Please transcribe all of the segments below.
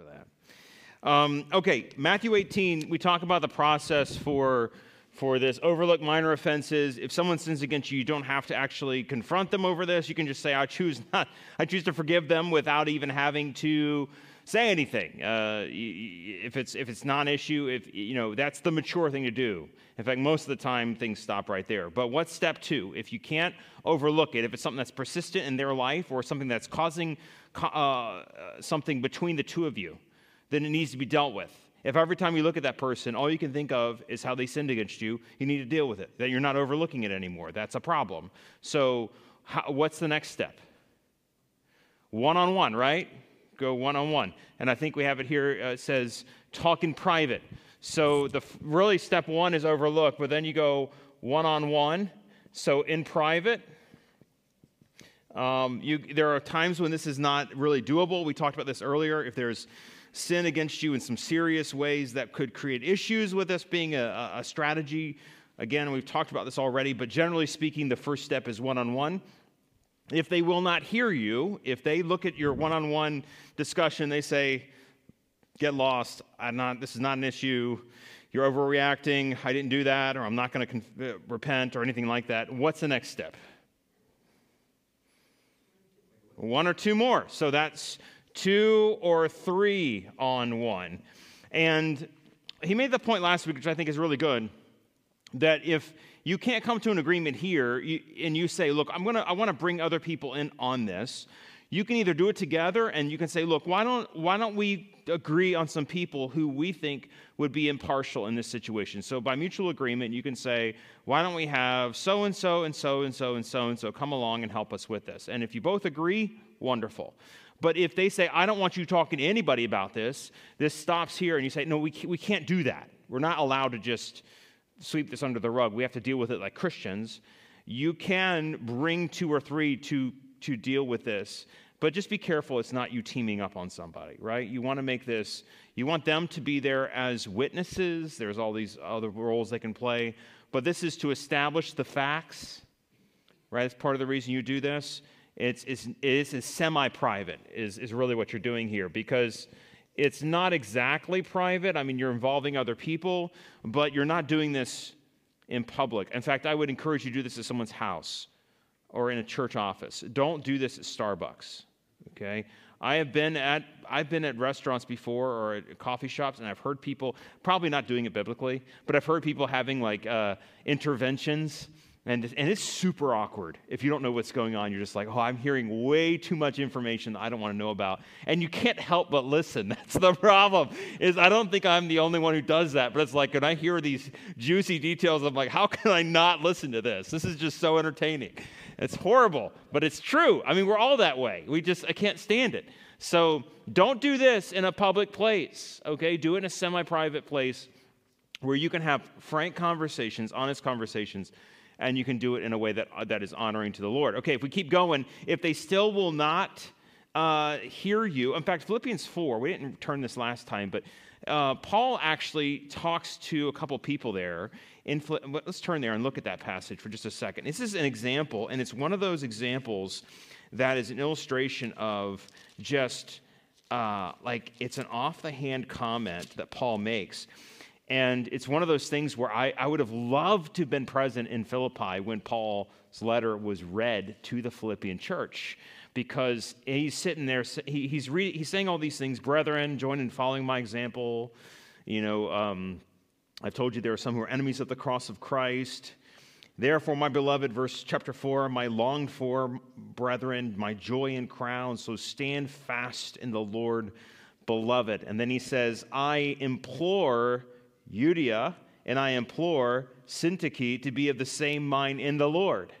for that. Um, okay, Matthew 18, we talk about the process for for this. Overlook minor offenses. If someone sins against you you don't have to actually confront them over this. You can just say i choose not i choose to forgive them without even having to say anything uh, if it's if it's non-issue if you know that's the mature thing to do in fact most of the time things stop right there but what's step two if you can't overlook it if it's something that's persistent in their life or something that's causing uh, something between the two of you then it needs to be dealt with if every time you look at that person, all you can think of is how they sinned against you, you need to deal with it. That you're not overlooking it anymore. That's a problem. So, how, what's the next step? One on one, right? Go one on one. And I think we have it here. Uh, it says talk in private. So, the really step one is overlook, but then you go one on one. So, in private, um, you, there are times when this is not really doable. We talked about this earlier. If there's sin against you in some serious ways that could create issues with this being a, a strategy. Again, we've talked about this already, but generally speaking, the first step is one on one. If they will not hear you, if they look at your one on one discussion, they say, Get lost. I'm not, this is not an issue. You're overreacting. I didn't do that, or I'm not going to uh, repent, or anything like that. What's the next step? One or two more. So that's two or three on one. And he made the point last week, which I think is really good, that if you can't come to an agreement here and you say, look, I'm gonna, I want to bring other people in on this, you can either do it together and you can say, look, why don't, why don't we agree on some people who we think would be impartial in this situation? So by mutual agreement, you can say, why don't we have so and so and so and so and so and so come along and help us with this? And if you both agree, wonderful. But if they say, I don't want you talking to anybody about this, this stops here, and you say, no, we, we can't do that. We're not allowed to just sweep this under the rug. We have to deal with it like Christians. You can bring two or three to, to deal with this, but just be careful it's not you teaming up on somebody, right? You want to make this, you want them to be there as witnesses. There's all these other roles they can play, but this is to establish the facts, right? That's part of the reason you do this. It's, it's, it is semi private, is, is really what you're doing here, because it's not exactly private. I mean, you're involving other people, but you're not doing this in public. In fact, I would encourage you to do this at someone's house or in a church office. Don't do this at Starbucks, okay? I have been at I've been at restaurants before or at coffee shops, and I've heard people probably not doing it biblically, but I've heard people having like uh, interventions and, and it's super awkward. If you don't know what's going on, you're just like, oh, I'm hearing way too much information I don't want to know about. And you can't help but listen. That's the problem. Is I don't think I'm the only one who does that. But it's like when I hear these juicy details, I'm like, how can I not listen to this? This is just so entertaining. It's horrible, but it's true. I mean, we're all that way. We just, I can't stand it. So don't do this in a public place, okay? Do it in a semi private place where you can have frank conversations, honest conversations and you can do it in a way that, uh, that is honoring to the Lord. Okay, if we keep going, if they still will not uh, hear you, in fact, Philippians 4, we didn't turn this last time, but uh, Paul actually talks to a couple people there. In, let's turn there and look at that passage for just a second. This is an example, and it's one of those examples that is an illustration of just uh, like it's an off the hand comment that Paul makes. And it's one of those things where I, I would have loved to have been present in Philippi when Paul's letter was read to the Philippian church because he's sitting there, he, he's, reading, he's saying all these things, brethren, join in following my example. You know, um, I've told you there are some who are enemies of the cross of Christ. Therefore, my beloved, verse chapter 4, my longed for brethren, my joy and crown, so stand fast in the Lord, beloved. And then he says, I implore Euodia, and I implore Syntyche to be of the same mind in the Lord.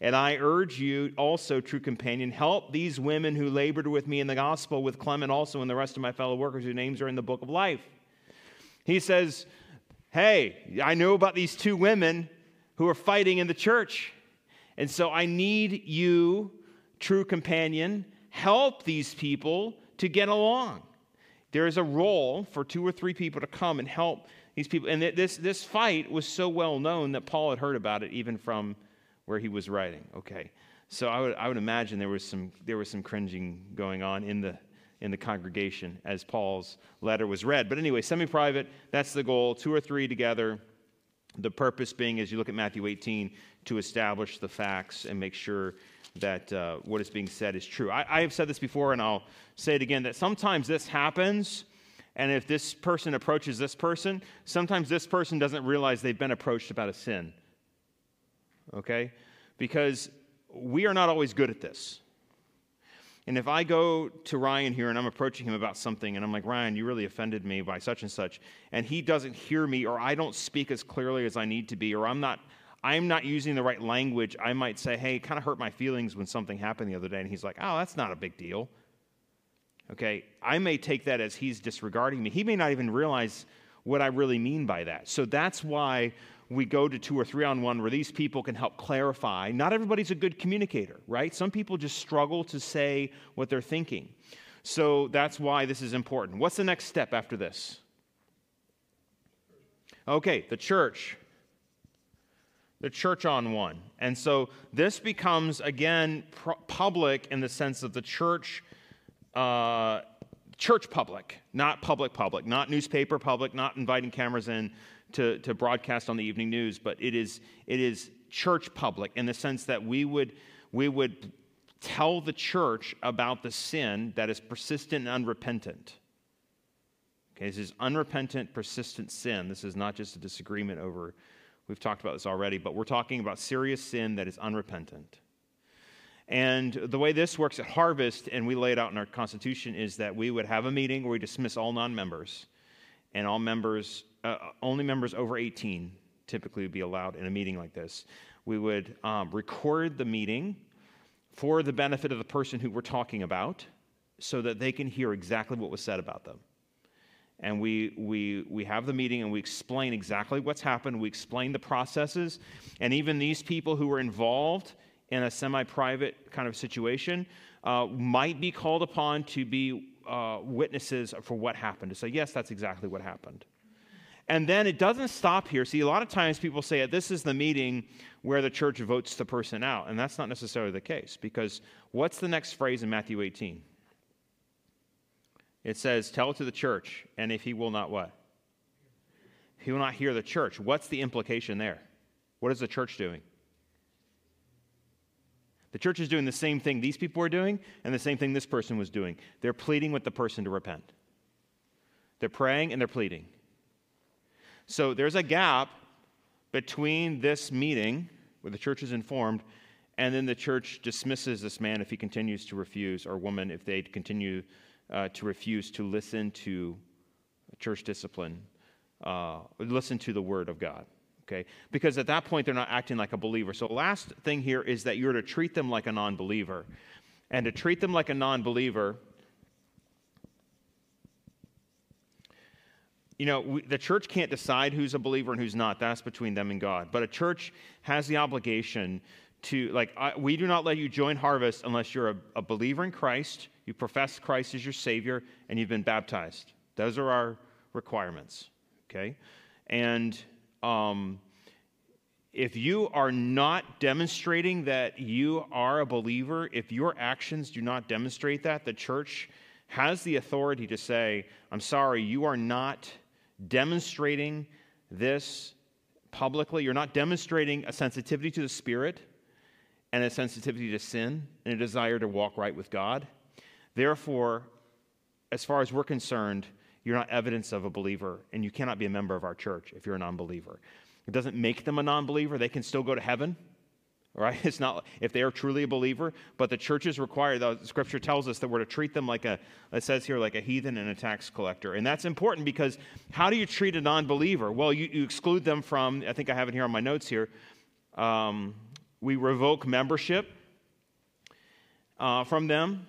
And I urge you also, true companion, help these women who labored with me in the gospel, with Clement also and the rest of my fellow workers whose names are in the book of life. He says, Hey, I know about these two women who are fighting in the church. And so I need you, true companion, help these people to get along. There is a role for two or three people to come and help these people. And this, this fight was so well known that Paul had heard about it even from where he was writing. Okay. So I would, I would imagine there was some, there was some cringing going on in the, in the congregation as Paul's letter was read. But anyway, semi private, that's the goal. Two or three together. The purpose being, as you look at Matthew 18, to establish the facts and make sure that uh, what is being said is true. I, I have said this before, and I'll say it again that sometimes this happens. And if this person approaches this person, sometimes this person doesn't realize they've been approached about a sin. Okay? Because we are not always good at this. And if I go to Ryan here and I'm approaching him about something and I'm like, Ryan, you really offended me by such and such, and he doesn't hear me or I don't speak as clearly as I need to be or I'm not I'm not using the right language, I might say, hey, it kind of hurt my feelings when something happened the other day. And he's like, oh, that's not a big deal. Okay, I may take that as he's disregarding me. He may not even realize what I really mean by that. So that's why we go to two or three on one where these people can help clarify. Not everybody's a good communicator, right? Some people just struggle to say what they're thinking. So that's why this is important. What's the next step after this? Okay, the church. The church on one. And so this becomes, again, public in the sense of the church. Uh, church public, not public public, not newspaper public, not inviting cameras in to, to broadcast on the evening news, but it is, it is church public in the sense that we would, we would tell the church about the sin that is persistent and unrepentant. Okay, this is unrepentant, persistent sin. This is not just a disagreement over, we've talked about this already, but we're talking about serious sin that is unrepentant. And the way this works at Harvest, and we lay it out in our Constitution, is that we would have a meeting where we dismiss all non members, and all members uh, only members over 18 typically would be allowed in a meeting like this. We would um, record the meeting for the benefit of the person who we're talking about so that they can hear exactly what was said about them. And we, we, we have the meeting and we explain exactly what's happened. We explain the processes. And even these people who were involved in a semi private kind of situation uh, might be called upon to be uh, witnesses for what happened, to say, yes, that's exactly what happened. And then it doesn't stop here. See, a lot of times people say this is the meeting where the church votes the person out. And that's not necessarily the case because what's the next phrase in Matthew 18? It says, Tell it to the church, and if he will not what? He will not hear the church. What's the implication there? What is the church doing? The church is doing the same thing these people were doing and the same thing this person was doing. They're pleading with the person to repent. They're praying and they're pleading. So there's a gap between this meeting where the church is informed and then the church dismisses this man if he continues to refuse, or woman if they continue uh, to refuse to listen to church discipline, uh, listen to the word of God. Okay? Because at that point, they're not acting like a believer. So, last thing here is that you're to treat them like a non believer. And to treat them like a non believer you know, we, the church can't decide who's a believer and who's not. That's between them and God. But a church has the obligation to, like, I, we do not let you join Harvest unless you're a, a believer in Christ, you profess Christ as your Savior, and you've been baptized. Those are our requirements, okay? And um, if you are not demonstrating that you are a believer, if your actions do not demonstrate that, the church has the authority to say, I'm sorry, you are not demonstrating this publicly. You're not demonstrating a sensitivity to the Spirit and a sensitivity to sin and a desire to walk right with God. Therefore, as far as we're concerned, you're not evidence of a believer, and you cannot be a member of our church if you're a non believer. It doesn't make them a non believer, they can still go to heaven right? It's not if they are truly a believer, but the church is required. The scripture tells us that we're to treat them like a, it says here, like a heathen and a tax collector. And that's important because how do you treat a non believer? Well, you, you, exclude them from, I think I have it here on my notes here. Um, we revoke membership uh, from them.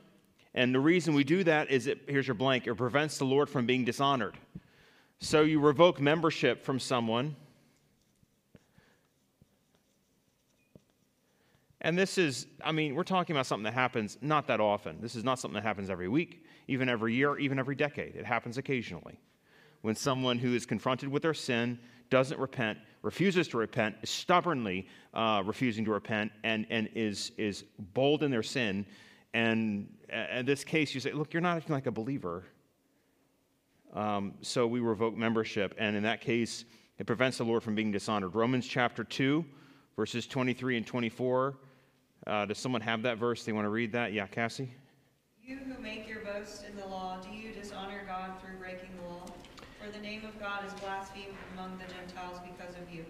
And the reason we do that is it, here's your blank, it prevents the Lord from being dishonored. So you revoke membership from someone And this is, I mean, we're talking about something that happens not that often. This is not something that happens every week, even every year, even every decade. It happens occasionally. When someone who is confronted with their sin doesn't repent, refuses to repent, is stubbornly uh, refusing to repent, and, and is, is bold in their sin, And in this case, you say, look, you're not acting like a believer. Um, so we revoke membership. And in that case, it prevents the Lord from being dishonored. Romans chapter 2, verses 23 and 24. Uh, does someone have that verse? They want to read that? Yeah, Cassie? You who make your boast in the law, do you dishonor God through breaking the law? For the name of God is blasphemed among the Gentiles because of you.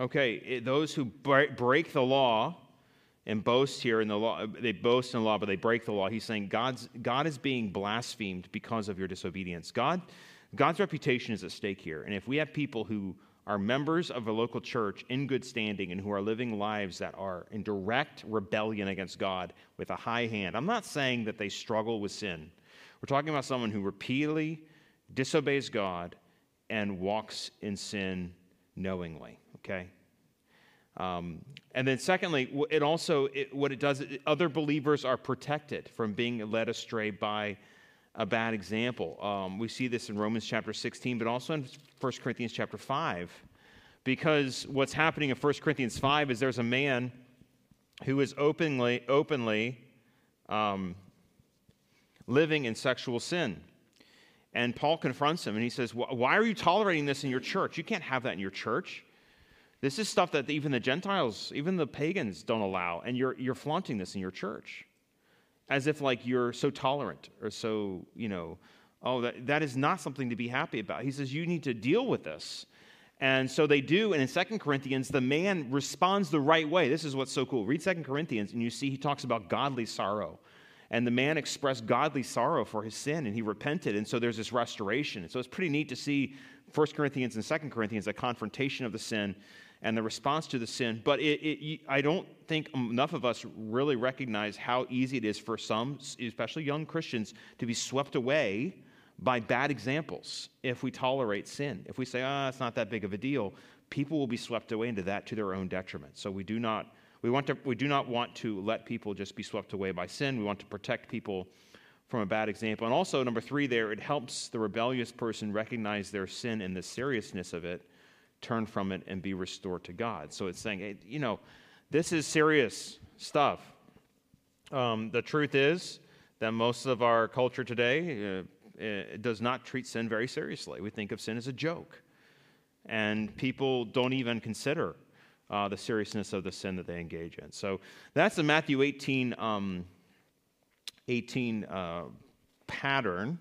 Okay, it, those who break the law and boast here in the law, they boast in the law, but they break the law. He's saying God's, God is being blasphemed because of your disobedience. God, God's reputation is at stake here. And if we have people who are members of a local church in good standing and who are living lives that are in direct rebellion against God with a high hand, I'm not saying that they struggle with sin. We're talking about someone who repeatedly disobeys God and walks in sin knowingly, okay? Um, and then, secondly, it also it, what it does, it, other believers are protected from being led astray by a bad example. Um, we see this in Romans chapter 16, but also in 1 Corinthians chapter 5, because what's happening in 1 Corinthians 5 is there's a man who is openly openly um, living in sexual sin. And Paul confronts him and he says, Why are you tolerating this in your church? You can't have that in your church. This is stuff that even the Gentiles, even the pagans don't allow, and you're, you're flaunting this in your church as if like you're so tolerant or so, you know, oh, that, that is not something to be happy about. He says, you need to deal with this. And so they do, and in Second Corinthians, the man responds the right way. This is what's so cool. Read Second Corinthians, and you see he talks about godly sorrow. And the man expressed godly sorrow for his sin, and he repented, and so there's this restoration. And so it's pretty neat to see First Corinthians and Second Corinthians, a confrontation of the sin and the response to the sin. But it, it, I don't think enough of us really recognize how easy it is for some, especially young Christians, to be swept away by bad examples if we tolerate sin. If we say, ah, oh, it's not that big of a deal, people will be swept away into that to their own detriment. So we do not. We, want to, we do not want to let people just be swept away by sin. We want to protect people from a bad example. And also, number three, there, it helps the rebellious person recognize their sin and the seriousness of it turn from it and be restored to God. So it's saying, hey, you know, this is serious stuff. Um, the truth is that most of our culture today uh, does not treat sin very seriously. We think of sin as a joke. And people don't even consider uh, the seriousness of the sin that they engage in. So that's the Matthew 18, um, 18 uh, pattern.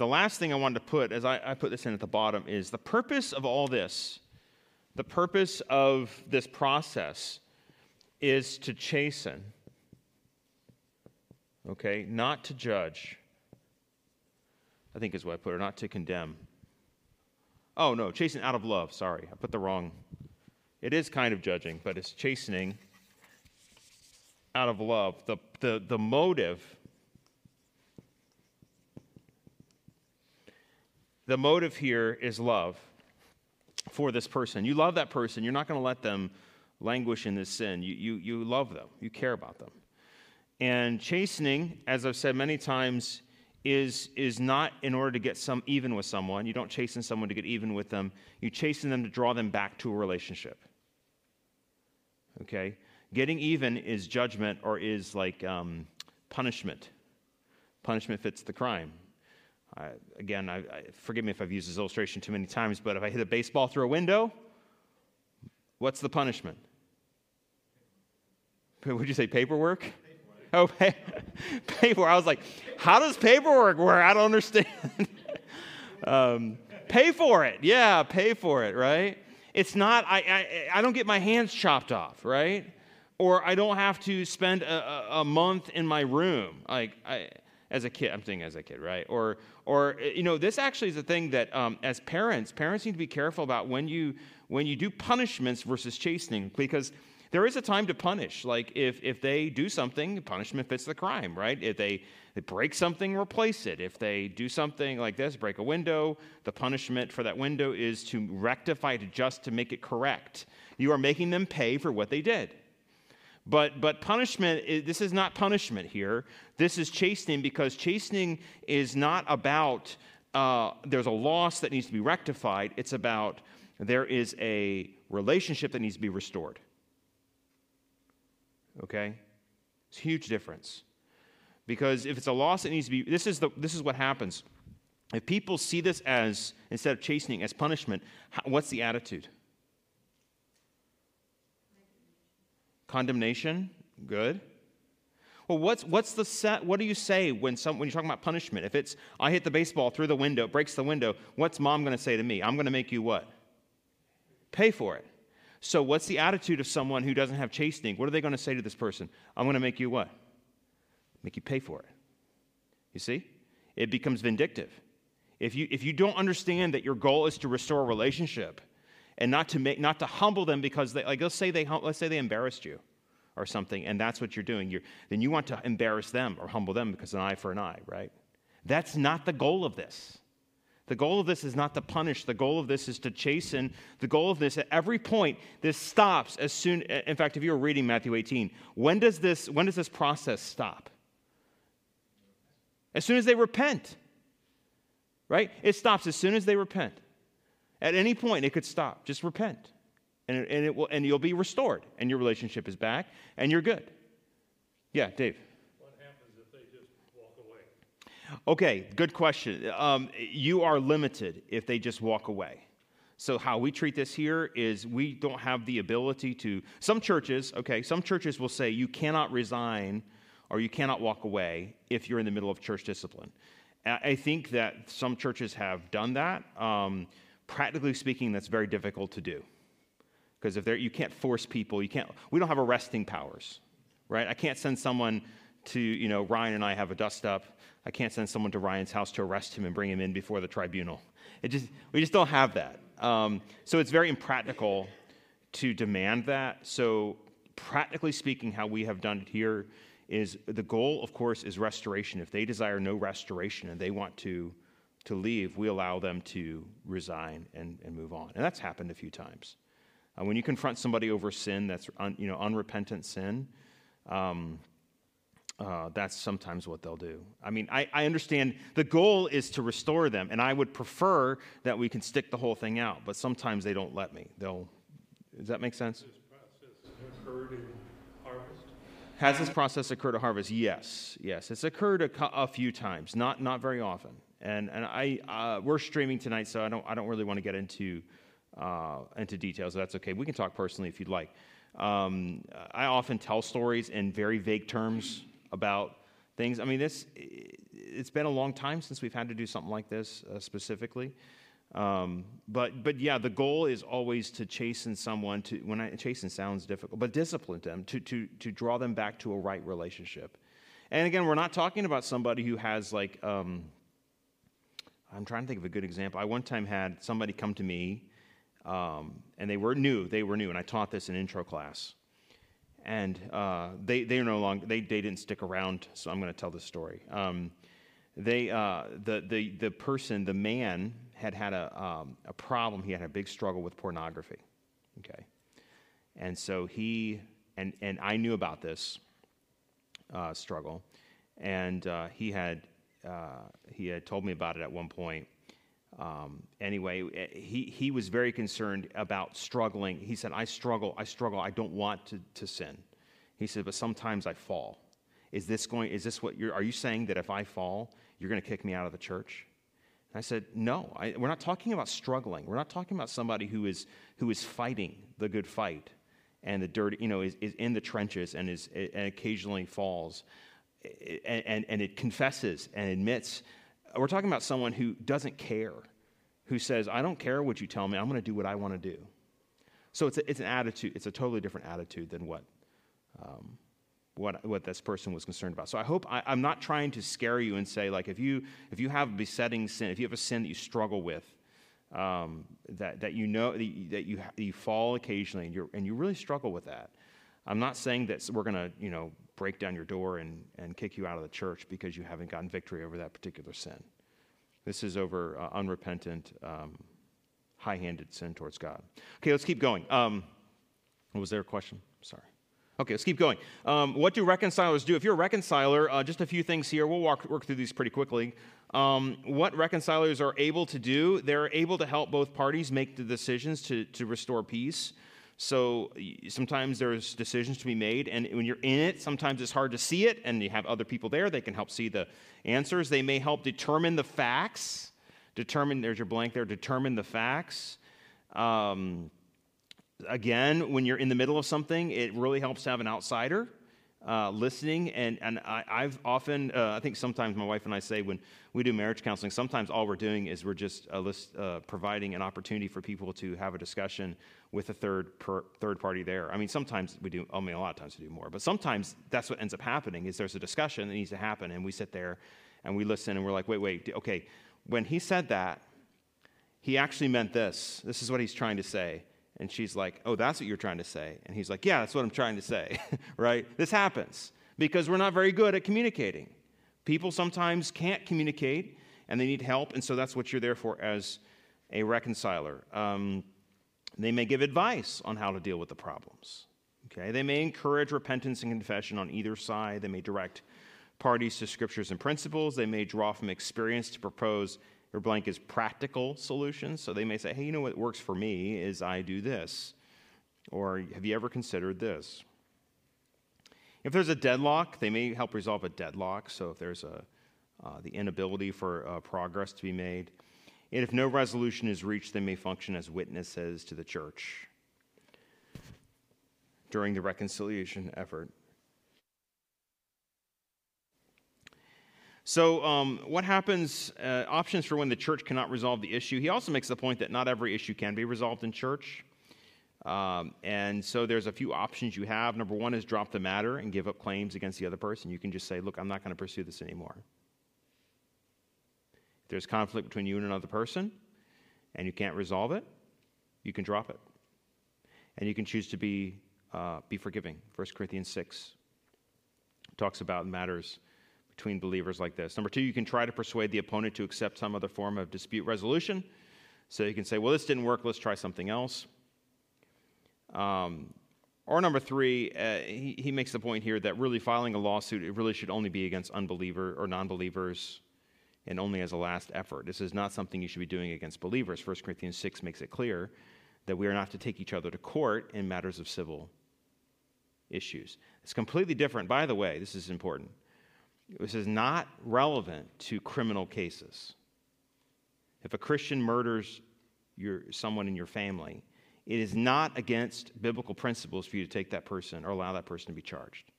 The last thing I wanted to put, as I, I put this in at the bottom, is the purpose of all this, the purpose of this process is to chasten, okay, not to judge. I think is what I put, or not to condemn. Oh, no, chasten out of love. Sorry, I put the wrong. It is kind of judging, but it's chastening out of love. The, the, the motive the motive here is love for this person. You love that person. You're not going to let them languish in this sin. You, you, you love them, you care about them. And chastening, as I've said many times, is, is not in order to get some even with someone. You don't chasten someone to get even with them. You chasten them to draw them back to a relationship. Okay? Getting even is judgment or is like um, punishment. Punishment fits the crime. I, again, I, I, forgive me if I've used this illustration too many times, but if I hit a baseball through a window, what's the punishment? Would you say paperwork? Oh, paperwork. I was like, how does paperwork work? I don't understand. um, pay for it. Yeah, pay for it, right? It's not, I, I, I don't get my hands chopped off, right? Or I don't have to spend a, a, a month in my room. Like, I, as a kid. I'm saying as a kid, right? Or, or you know, this actually is a thing that um, as parents, parents need to be careful about when you when you do punishments versus chastening, because there is a time to punish. Like if if they do something, punishment fits the crime, right? If they, they break something, replace it. If they do something like this, break a window, the punishment for that window is to rectify it, just to make it correct. You are making them pay for what they did. But, but punishment, this is not punishment here. This is chastening because chastening is not about uh, there's a loss that needs to be rectified. It's about there is a relationship that needs to be restored. Okay? It's a huge difference. Because if it's a loss, that needs to be. This is, the, this is what happens. If people see this as, instead of chastening, as punishment, what's the attitude? Condemnation? Good. Well, what's, what's the set? What do you say when, some, when you're talking about punishment? If it's, I hit the baseball through the window, breaks the window, what's mom going to say to me? I'm going to make you what? Pay for it. So, what's the attitude of someone who doesn't have chastening? What are they going to say to this person? I'm going to make you what? Make you pay for it. You see? It becomes vindictive. If you, if you don't understand that your goal is to restore a relationship and not to, make, not to humble them because they, like, let's say they, let's say they embarrassed you or something, and that's what you're doing, you're, then you want to embarrass them or humble them because an eye for an eye, right? That's not the goal of this. The goal of this is not to punish. The goal of this is to chasten. The goal of this, at every point, this stops as soon. In fact, if you were reading Matthew 18, when does this, when does this process stop? As soon as they repent, right? It stops as soon as they repent. At any point, it could stop. Just repent and, and, it will, and you'll be restored, and your relationship is back, and you're good. Yeah, Dave. What happens if they just walk away? Okay, good question. Um, you are limited if they just walk away. So, how we treat this here is we don't have the ability to. Some churches, okay, some churches will say you cannot resign or you cannot walk away if you're in the middle of church discipline. I think that some churches have done that. Um, practically speaking, that's very difficult to do because if you can't force people, you can't. We don't have arresting powers, right? I can't send someone to you know Ryan and I have a dust up. I can't send someone to Ryan's house to arrest him and bring him in before the tribunal. It just we just don't have that. Um, so it's very impractical to demand that. So practically speaking, how we have done it here is the goal, of course, is restoration. If they desire no restoration and they want to to leave, we allow them to resign and, and move on. And that's happened a few times. Uh, when you confront somebody over sin that's un, you know, unrepentant sin, um, uh, that's sometimes what they'll do. I mean, I, I, understand the goal is to restore them, and I would prefer that we can stick the whole thing out, but sometimes they don't let me. They'll, does that make sense? This process occurred in harvest? Has this process occurred at harvest? Yes, yes. It's occurred a, a few times, not, not very often. And, and I, uh, we're streaming tonight, so I don't, I don't really want to get into uh, into details. That's okay. We can talk personally if you'd like. Um, I often tell stories in very vague terms about things. I mean, this it's been a long time since we've had to do something like this uh, specifically. Um, but but yeah, the goal is always to chasten someone to when I chasten sounds difficult, but discipline them to to to draw them back to a right relationship. And again, we're not talking about somebody who has like um, I'm trying to think of a good example. I one time had somebody come to me um, and they were new. They were new, and I taught this in intro class. And uh, they they no longer they, they didn't stick around. So I'm going to tell this story. Um, they uh, the the the person the man had had a um, a problem. He had a big struggle with pornography. Okay, and so he and and I knew about this uh, struggle, and uh, he had uh, he had told me about it at one point um, anyway, eh, he, he was very concerned about struggling. He said, I struggle, I struggle, I don't want to, to sin. He said, but sometimes I fall. Is this going, is this what you're, are you saying that if I fall, you're going to kick me out of the church? And I said, no, I, we're not talking about struggling. We're not talking about somebody who is, who is fighting the good fight and the dirty, you know, is, is in the trenches and, is, and occasionally falls and, and, and it confesses and admits we're talking about someone who doesn't care, who says, I don't care what you tell me, I'm going to do what I want to do. So it's, a, it's an attitude, it's a totally different attitude than what, um, what, what this person was concerned about. So I hope I, am not trying to scare you and say, like, if you, if you have a besetting sin, if you have a sin that you struggle with, um, that, that you know that you, that you, you fall occasionally and, you and you really struggle with that. I'm not saying that we're going to, you know, break down your door and, and kick you out of the church because you haven't gotten victory over that particular sin. This is over uh, unrepentant, um, high handed sin towards God. Okay, let's keep going. Um, was there a question? Sorry. Okay, let's keep going. Um, what do reconcilers do? If you're a reconciler, uh, just a few things here. We'll walk, work through these pretty quickly. Um, what reconcilers are able to do, they're able to help both parties make the decisions to, to restore peace. So sometimes there's decisions to be made, and when you're in it, sometimes it's hard to see it, and you have other people there. They can help see the answers. They may help determine the facts. Determine, there's your blank there, determine the facts. Um, again, when you're in the middle of something, it really helps to have an outsider uh, listening. And, and I, have often, uh, I think sometimes my wife and I say when we do marriage counseling, sometimes all we're doing is we're just uh, list, uh, providing an opportunity for people to have a discussion with a third, per, third party there. I mean, sometimes we do, I mean, a lot of times we do more, but sometimes that's what ends up happening is there's a discussion that needs to happen, and we sit there and we listen and we're like, wait, wait, okay, when he said that, he actually meant this. This is what he's trying to say. And she's like, Oh, that's what you're trying to say. And he's like, Yeah, that's what I'm trying to say, right? This happens because we're not very good at communicating. People sometimes can't communicate and they need help. And so that's what you're there for as a reconciler. Um, they may give advice on how to deal with the problems. Okay? They may encourage repentance and confession on either side. They may direct parties to scriptures and principles. They may draw from experience to propose or blank is practical solutions. So they may say, hey, you know what works for me is I do this. Or have you ever considered this? If there's a deadlock, they may help resolve a deadlock. So if there's a, uh, the inability for uh, progress to be made. And if no resolution is reached, they may function as witnesses to the church during the reconciliation effort. So, um, what happens? Uh, options for when the church cannot resolve the issue. He also makes the point that not every issue can be resolved in church. Um, and so there's a few options you have. Number one is drop the matter and give up claims against the other person. You can just say, look, I'm not going to pursue this anymore. If there's conflict between you and another person and you can't resolve it, you can drop it. And you can choose to be, uh, be forgiving. 1 Corinthians 6 talks about matters between believers like this. Number two, you can try to persuade the opponent to accept some other form of dispute resolution. So you can say, well, this didn't work, let's try something else. Um, or number three, uh, he, he makes the point here that really filing a lawsuit, it really should only be against unbeliever or non-believers and only as a last effort. This is not something you should be doing against believers. 1 Corinthians 6 makes it clear that we are not to take each other to court in matters of civil issues. It's completely different, by the way, this is important. This is not relevant to criminal cases. If a Christian murders your, someone in your family, it is not against biblical principles for you to take that person or allow that person to be charged.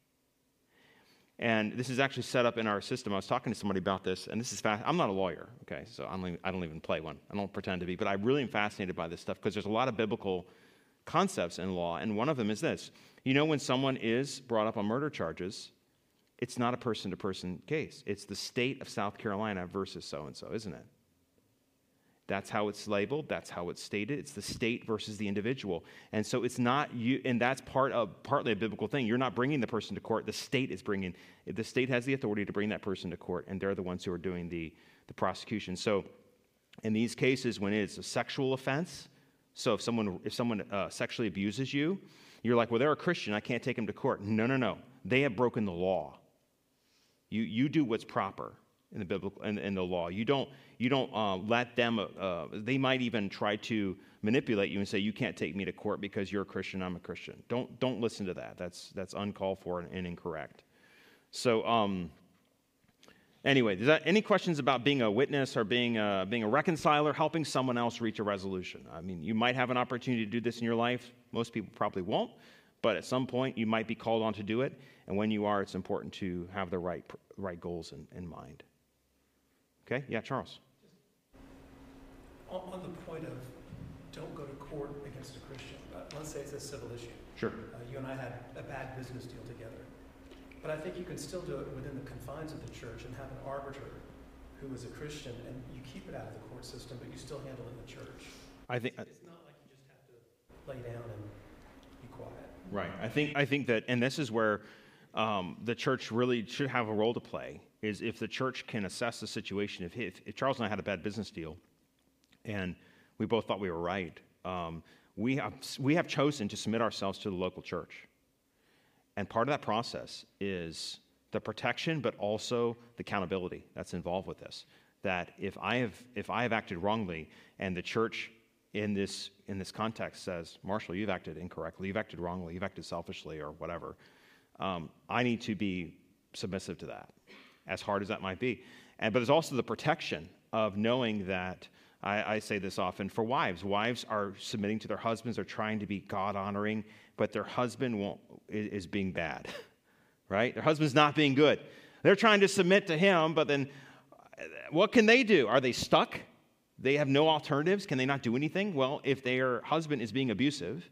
And this is actually set up in our system. I was talking to somebody about this, and this is fast. I'm not a lawyer, okay, so I don't, even, I don't even play one. I don't pretend to be, but I really am fascinated by this stuff because there's a lot of biblical concepts in law, and one of them is this. You know, when someone is brought up on murder charges, it's not a person to person case. It's the state of South Carolina versus so and so, isn't it? That's how it's labeled. That's how it's stated. It's the state versus the individual. And so it's not you, and that's part of partly a biblical thing. You're not bringing the person to court. The state is bringing, the state has the authority to bring that person to court, and they're the ones who are doing the, the prosecution. So in these cases, when it's a sexual offense, so if someone, if someone uh, sexually abuses you, you're like, well, they're a Christian. I can't take them to court. No, no, no. They have broken the law. You, you do what's proper in the biblical in, in the law. You don't you don't uh, let them. Uh, they might even try to manipulate you and say you can't take me to court because you're a Christian. I'm a Christian. Don't don't listen to that. That's that's uncalled for and, and incorrect. So um, anyway, that any questions about being a witness or being a, being a reconciler, helping someone else reach a resolution? I mean, you might have an opportunity to do this in your life. Most people probably won't, but at some point you might be called on to do it. And when you are, it's important to have the right, right goals in, in mind. Okay? Yeah, Charles. On, on the point of don't go to court against a Christian, uh, let's say it's a civil issue. Sure. Uh, you and I had a bad business deal together. But I think you can still do it within the confines of the church and have an arbiter who is a Christian, and you keep it out of the court system, but you still handle it in the church. I think. It's not like you just have to lay down and. Right. I think. I think that, and this is where um, the church really should have a role to play is if the church can assess the situation. If, if, if, Charles and I had a bad business deal and we both thought we were right, um, we, have, we have chosen to submit ourselves to the local church. And part of that process is the protection, but also the accountability that's involved with this. That if I have, if I have acted wrongly and the church in this, in this context says, Marshall, you've acted incorrectly, you've acted wrongly, you've acted selfishly, or whatever, um, I need to be submissive to that, as hard as that might be. And, but there's also the protection of knowing that. I, I say this often for wives. Wives are submitting to their husbands, they're trying to be God honoring, but their husband is being bad, right? Their husband's not being good. They're trying to submit to him, but then what can they do? Are they stuck? They have no alternatives. Can they not do anything? Well, if their husband is being abusive,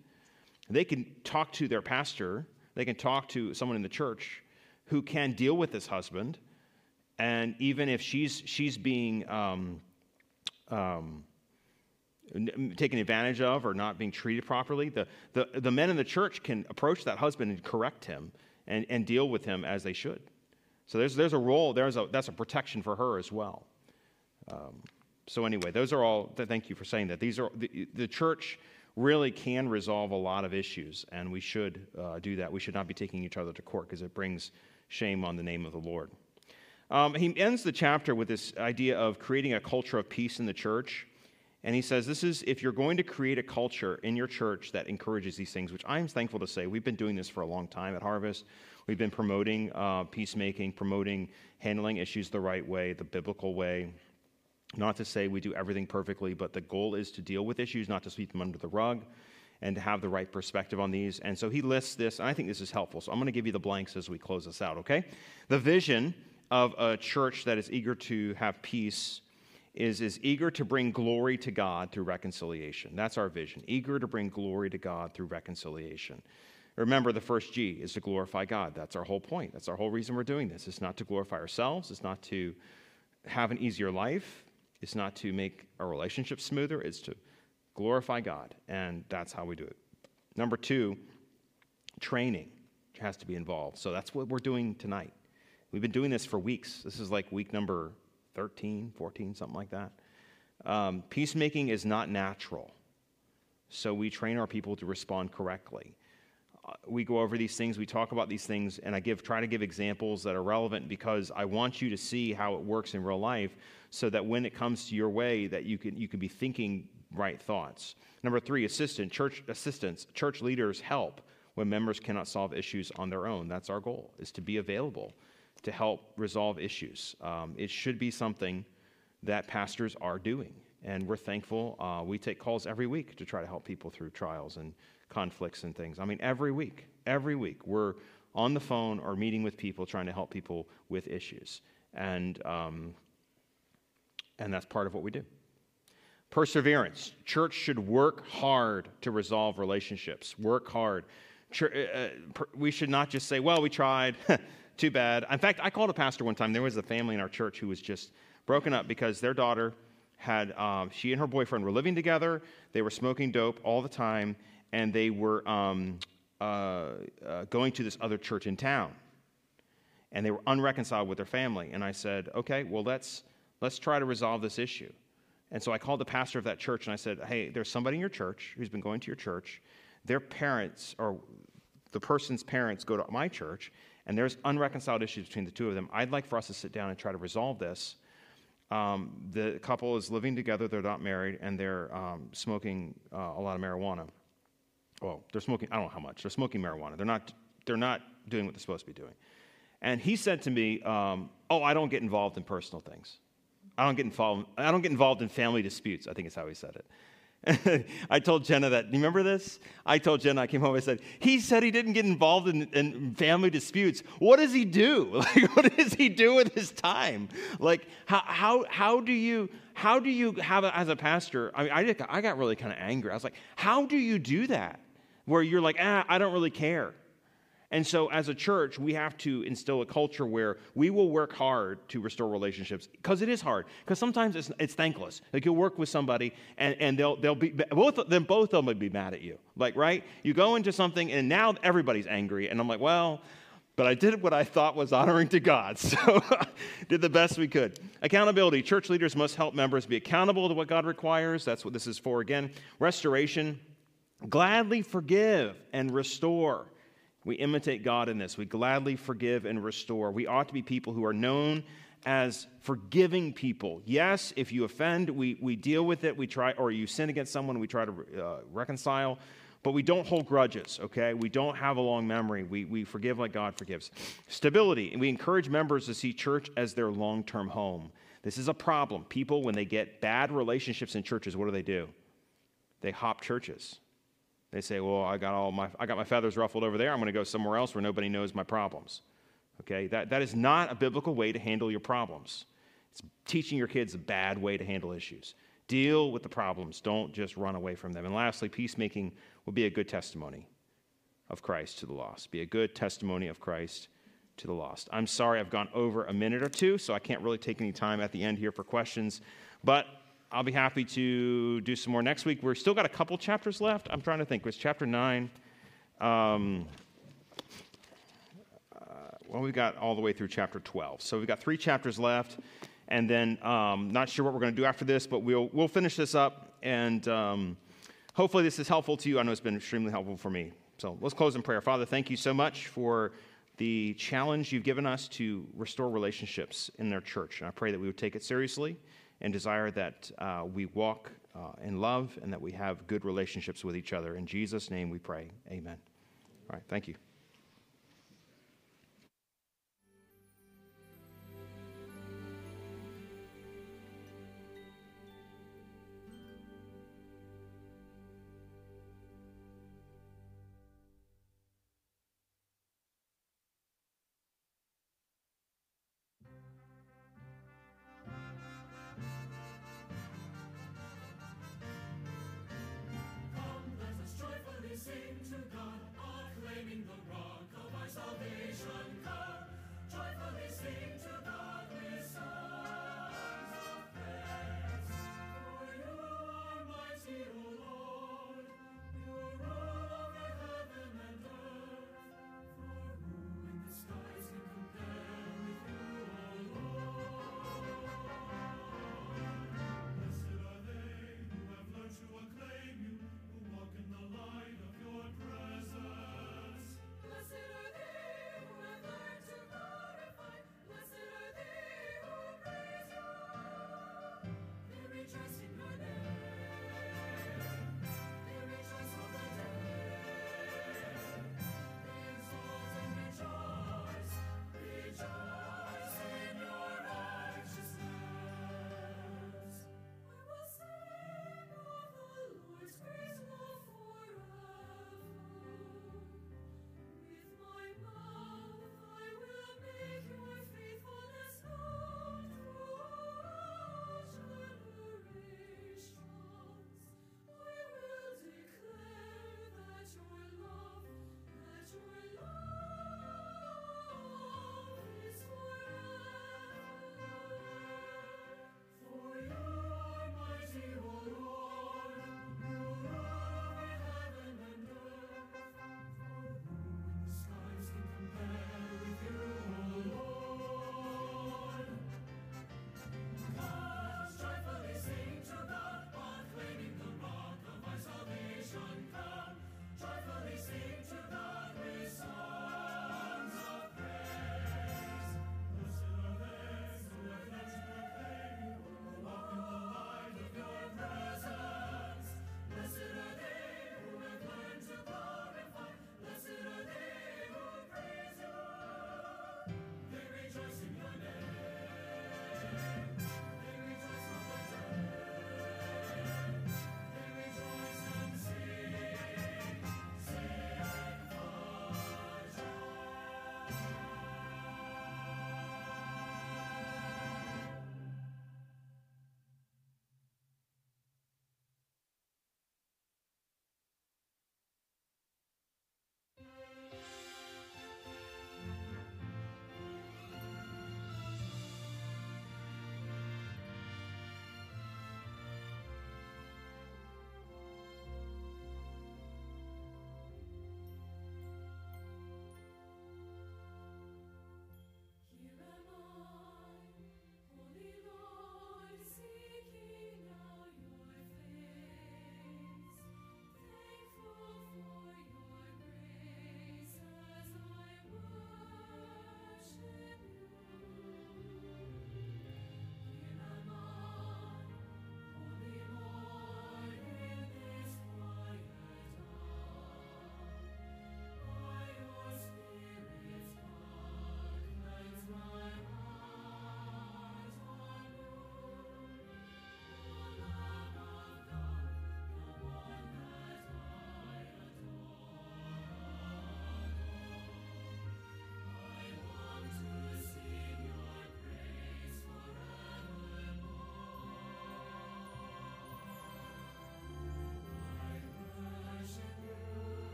they can talk to their pastor, they can talk to someone in the church who can deal with this husband. And even if she's, she's being um, um, taken advantage of or not being treated properly, the, the, the men in the church can approach that husband and correct him and, and deal with him as they should. So there's, there's a role, there's a, that's a protection for her as well. Um, so, anyway, those are all, thank you for saying that. These are, the, the church really can resolve a lot of issues, and we should uh, do that. We should not be taking each other to court because it brings shame on the name of the Lord. Um, he ends the chapter with this idea of creating a culture of peace in the church. And he says, This is if you're going to create a culture in your church that encourages these things, which I'm thankful to say, we've been doing this for a long time at Harvest. We've been promoting uh, peacemaking, promoting handling issues the right way, the biblical way. Not to say we do everything perfectly, but the goal is to deal with issues, not to sweep them under the rug, and to have the right perspective on these. And so he lists this, and I think this is helpful. So I'm going to give you the blanks as we close this out, okay? The vision of a church that is eager to have peace is, is eager to bring glory to God through reconciliation. That's our vision. Eager to bring glory to God through reconciliation. Remember, the first G is to glorify God. That's our whole point. That's our whole reason we're doing this. It's not to glorify ourselves, it's not to have an easier life, it's not to make our relationship smoother, it's to glorify God. And that's how we do it. Number two, training has to be involved. So that's what we're doing tonight. We've been doing this for weeks. This is like week number 13, 14, something like that. Um, peacemaking is not natural. So we train our people to respond correctly. Uh, we go over these things, we talk about these things, and I give, try to give examples that are relevant because I want you to see how it works in real life so that when it comes to your way that you can, you can be thinking right thoughts. Number three, assistant, church assistants, church leaders help when members cannot solve issues on their own. That's our goal, is to be available to help resolve issues. Um, it should be something that pastors are doing. And we're thankful. Uh, we take calls every week to try to help people through trials and conflicts and things. I mean, every week, every week, we're on the phone or meeting with people trying to help people with issues. And, um, and that's part of what we do. Perseverance. Church should work hard to resolve relationships. Work hard. Uh, uh we should not just say, well, we tried. too bad. In fact, I called a pastor one time. There was a family in our church who was just broken up because their daughter had, um, she and her boyfriend were living together. They were smoking dope all the time, and they were um, uh, uh, going to this other church in town. And they were unreconciled with their family. And I said, okay, well, let's, let's try to resolve this issue. And so I called the pastor of that church and I said, hey, there's somebody in your church who's been going to your church. Their parents, or the person's parents, go to my church, and there's unreconciled issues between the two of them. I'd like for us to sit down and try to resolve this. Um, the couple is living together, they're not married, and they're um, smoking uh, a lot of marijuana. Well, they're smoking, I don't know how much, they're smoking marijuana. They're not, they're not doing what they're supposed to be doing. And he said to me, um, Oh, I don't get involved in personal things. I don't get involved. I don't get involved in family disputes. I think is how he said it. I told Jenna that. Do you remember this? I told Jenna, I came home, I said, he said he didn't get involved in, in, family disputes. What does he do? Like, what does he do with his time? Like, how, how, how do you, how do you have, a, as a pastor, I mean, I, I got really kind of angry. I was like, how do you do that? Where you're like, ah, I don't really care. And so, as a church, we have to instill a culture where we will work hard to restore relationships because it is hard. Because sometimes it's, it's thankless. Like you'll work with somebody and, and they'll, they'll be, both, then both of them would be mad at you. Like, right? You go into something and now everybody's angry. And I'm like, well, but I did what I thought was honoring to God. So did the best we could. Accountability. Church leaders must help members be accountable to what God requires. That's what this is for again. Restoration. Gladly forgive and restore. We imitate God in this. We gladly forgive and restore. We ought to be people who are known as forgiving people. Yes, if you offend, we, we deal with it, we try, or you sin against someone, we try to uh, reconcile, but we don't hold grudges, okay? We don't have a long memory. We, we forgive like God forgives. Stability, we encourage members to see church as their long term home. This is a problem. People, when they get bad relationships in churches, what do they do? They hop churches. They say, "Well, I got all my I got my feathers ruffled over there. I'm going to go somewhere else where nobody knows my problems." Okay? That that is not a biblical way to handle your problems. It's teaching your kids a bad way to handle issues. Deal with the problems. Don't just run away from them. And lastly, peacemaking will be a good testimony of Christ to the lost. Be a good testimony of Christ to the lost. I'm sorry I've gone over a minute or two, so I can't really take any time at the end here for questions, but I'll be happy to do some more next week. We've still got a couple chapters left. I'm trying to think. Was chapter 9. Um, uh, well, we've got all the way through chapter 12. So we've got three chapters left. And then, um, not sure what we're going to do after this, but we'll, we'll finish this up. And um, hopefully, this is helpful to you. I know it's been extremely helpful for me. So let's close in prayer. Father, thank you so much for the challenge you've given us to restore relationships in their church. And I pray that we would take it seriously and desire that uh, we walk uh, in love and that we have good relationships with each other. In Jesus' name we pray. Amen. All right, thank you.